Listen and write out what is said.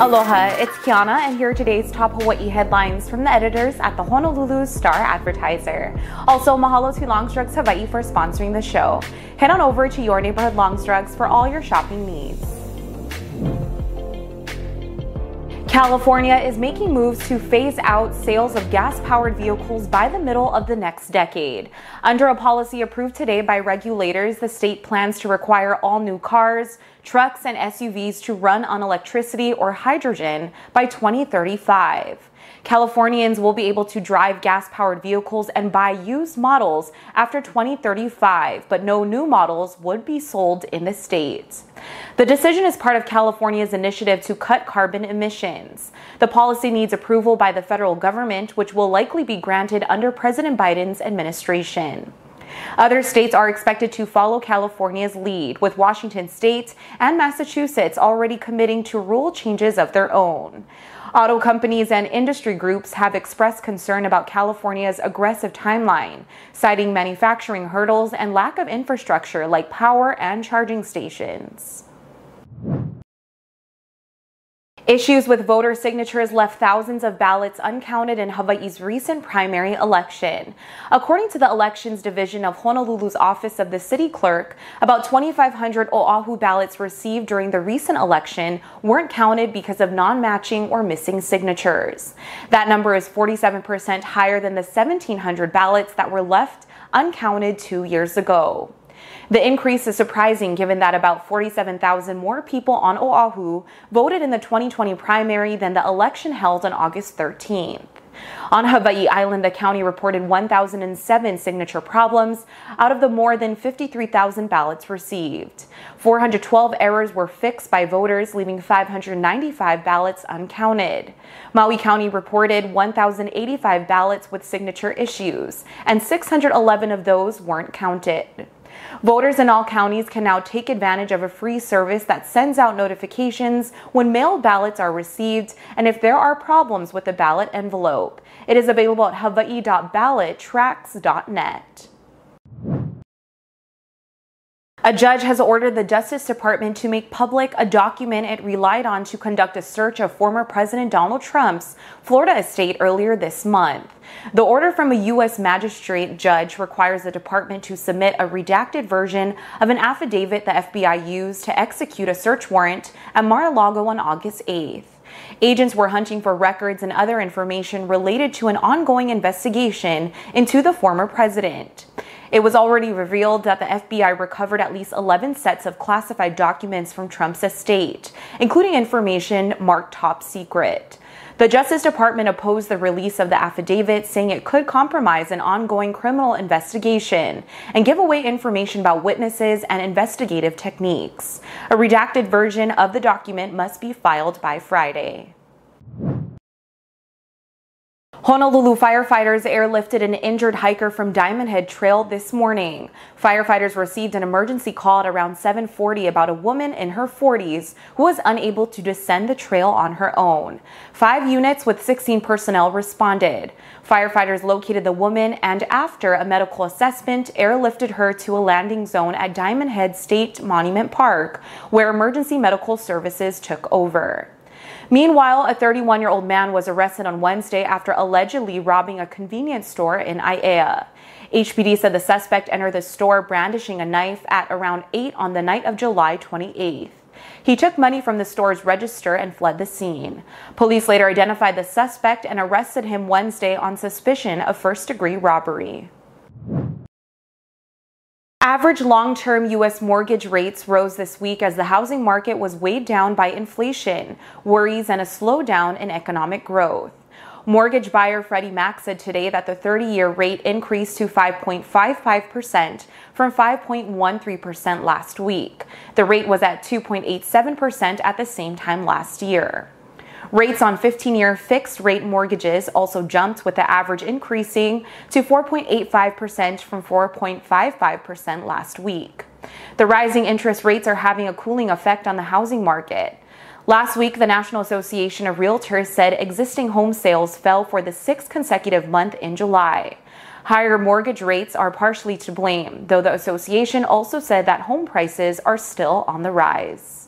Aloha, it's Kiana, and here are today's top Hawaii headlines from the editors at the Honolulu Star Advertiser. Also, mahalo to Longs Drugs Hawaii for sponsoring the show. Head on over to your neighborhood Longs Drugs for all your shopping needs. California is making moves to phase out sales of gas powered vehicles by the middle of the next decade. Under a policy approved today by regulators, the state plans to require all new cars, trucks, and SUVs to run on electricity or hydrogen by 2035. Californians will be able to drive gas powered vehicles and buy used models after 2035, but no new models would be sold in the state. The decision is part of California's initiative to cut carbon emissions. The policy needs approval by the federal government, which will likely be granted under President Biden's administration. Other states are expected to follow California's lead, with Washington state and Massachusetts already committing to rule changes of their own. Auto companies and industry groups have expressed concern about California's aggressive timeline, citing manufacturing hurdles and lack of infrastructure like power and charging stations. Issues with voter signatures left thousands of ballots uncounted in Hawaii's recent primary election. According to the Elections Division of Honolulu's Office of the City Clerk, about 2,500 Oahu ballots received during the recent election weren't counted because of non matching or missing signatures. That number is 47% higher than the 1,700 ballots that were left uncounted two years ago. The increase is surprising given that about 47,000 more people on Oahu voted in the 2020 primary than the election held on August 13th. On Hawaii Island, the county reported 1,007 signature problems out of the more than 53,000 ballots received. 412 errors were fixed by voters, leaving 595 ballots uncounted. Maui County reported 1,085 ballots with signature issues, and 611 of those weren't counted. Voters in all counties can now take advantage of a free service that sends out notifications when mail ballots are received and if there are problems with the ballot envelope. It is available at hawaii.ballottrax.net. A judge has ordered the Justice Department to make public a document it relied on to conduct a search of former President Donald Trump's Florida estate earlier this month. The order from a U.S. magistrate judge requires the department to submit a redacted version of an affidavit the FBI used to execute a search warrant at Mar-a-Lago on August 8th. Agents were hunting for records and other information related to an ongoing investigation into the former president. It was already revealed that the FBI recovered at least 11 sets of classified documents from Trump's estate, including information marked top secret. The Justice Department opposed the release of the affidavit, saying it could compromise an ongoing criminal investigation and give away information about witnesses and investigative techniques. A redacted version of the document must be filed by Friday. Honolulu firefighters airlifted an injured hiker from Diamond Head Trail this morning. Firefighters received an emergency call at around 7:40 about a woman in her 40s who was unable to descend the trail on her own. 5 units with 16 personnel responded. Firefighters located the woman and after a medical assessment, airlifted her to a landing zone at Diamond Head State Monument Park, where emergency medical services took over. Meanwhile, a 31 year old man was arrested on Wednesday after allegedly robbing a convenience store in Aiea. HPD said the suspect entered the store brandishing a knife at around 8 on the night of July 28th. He took money from the store's register and fled the scene. Police later identified the suspect and arrested him Wednesday on suspicion of first degree robbery. Average long term U.S. mortgage rates rose this week as the housing market was weighed down by inflation, worries, and a slowdown in economic growth. Mortgage buyer Freddie Mac said today that the 30 year rate increased to 5.55% from 5.13% last week. The rate was at 2.87% at the same time last year. Rates on 15 year fixed rate mortgages also jumped, with the average increasing to 4.85% from 4.55% last week. The rising interest rates are having a cooling effect on the housing market. Last week, the National Association of Realtors said existing home sales fell for the sixth consecutive month in July. Higher mortgage rates are partially to blame, though the association also said that home prices are still on the rise.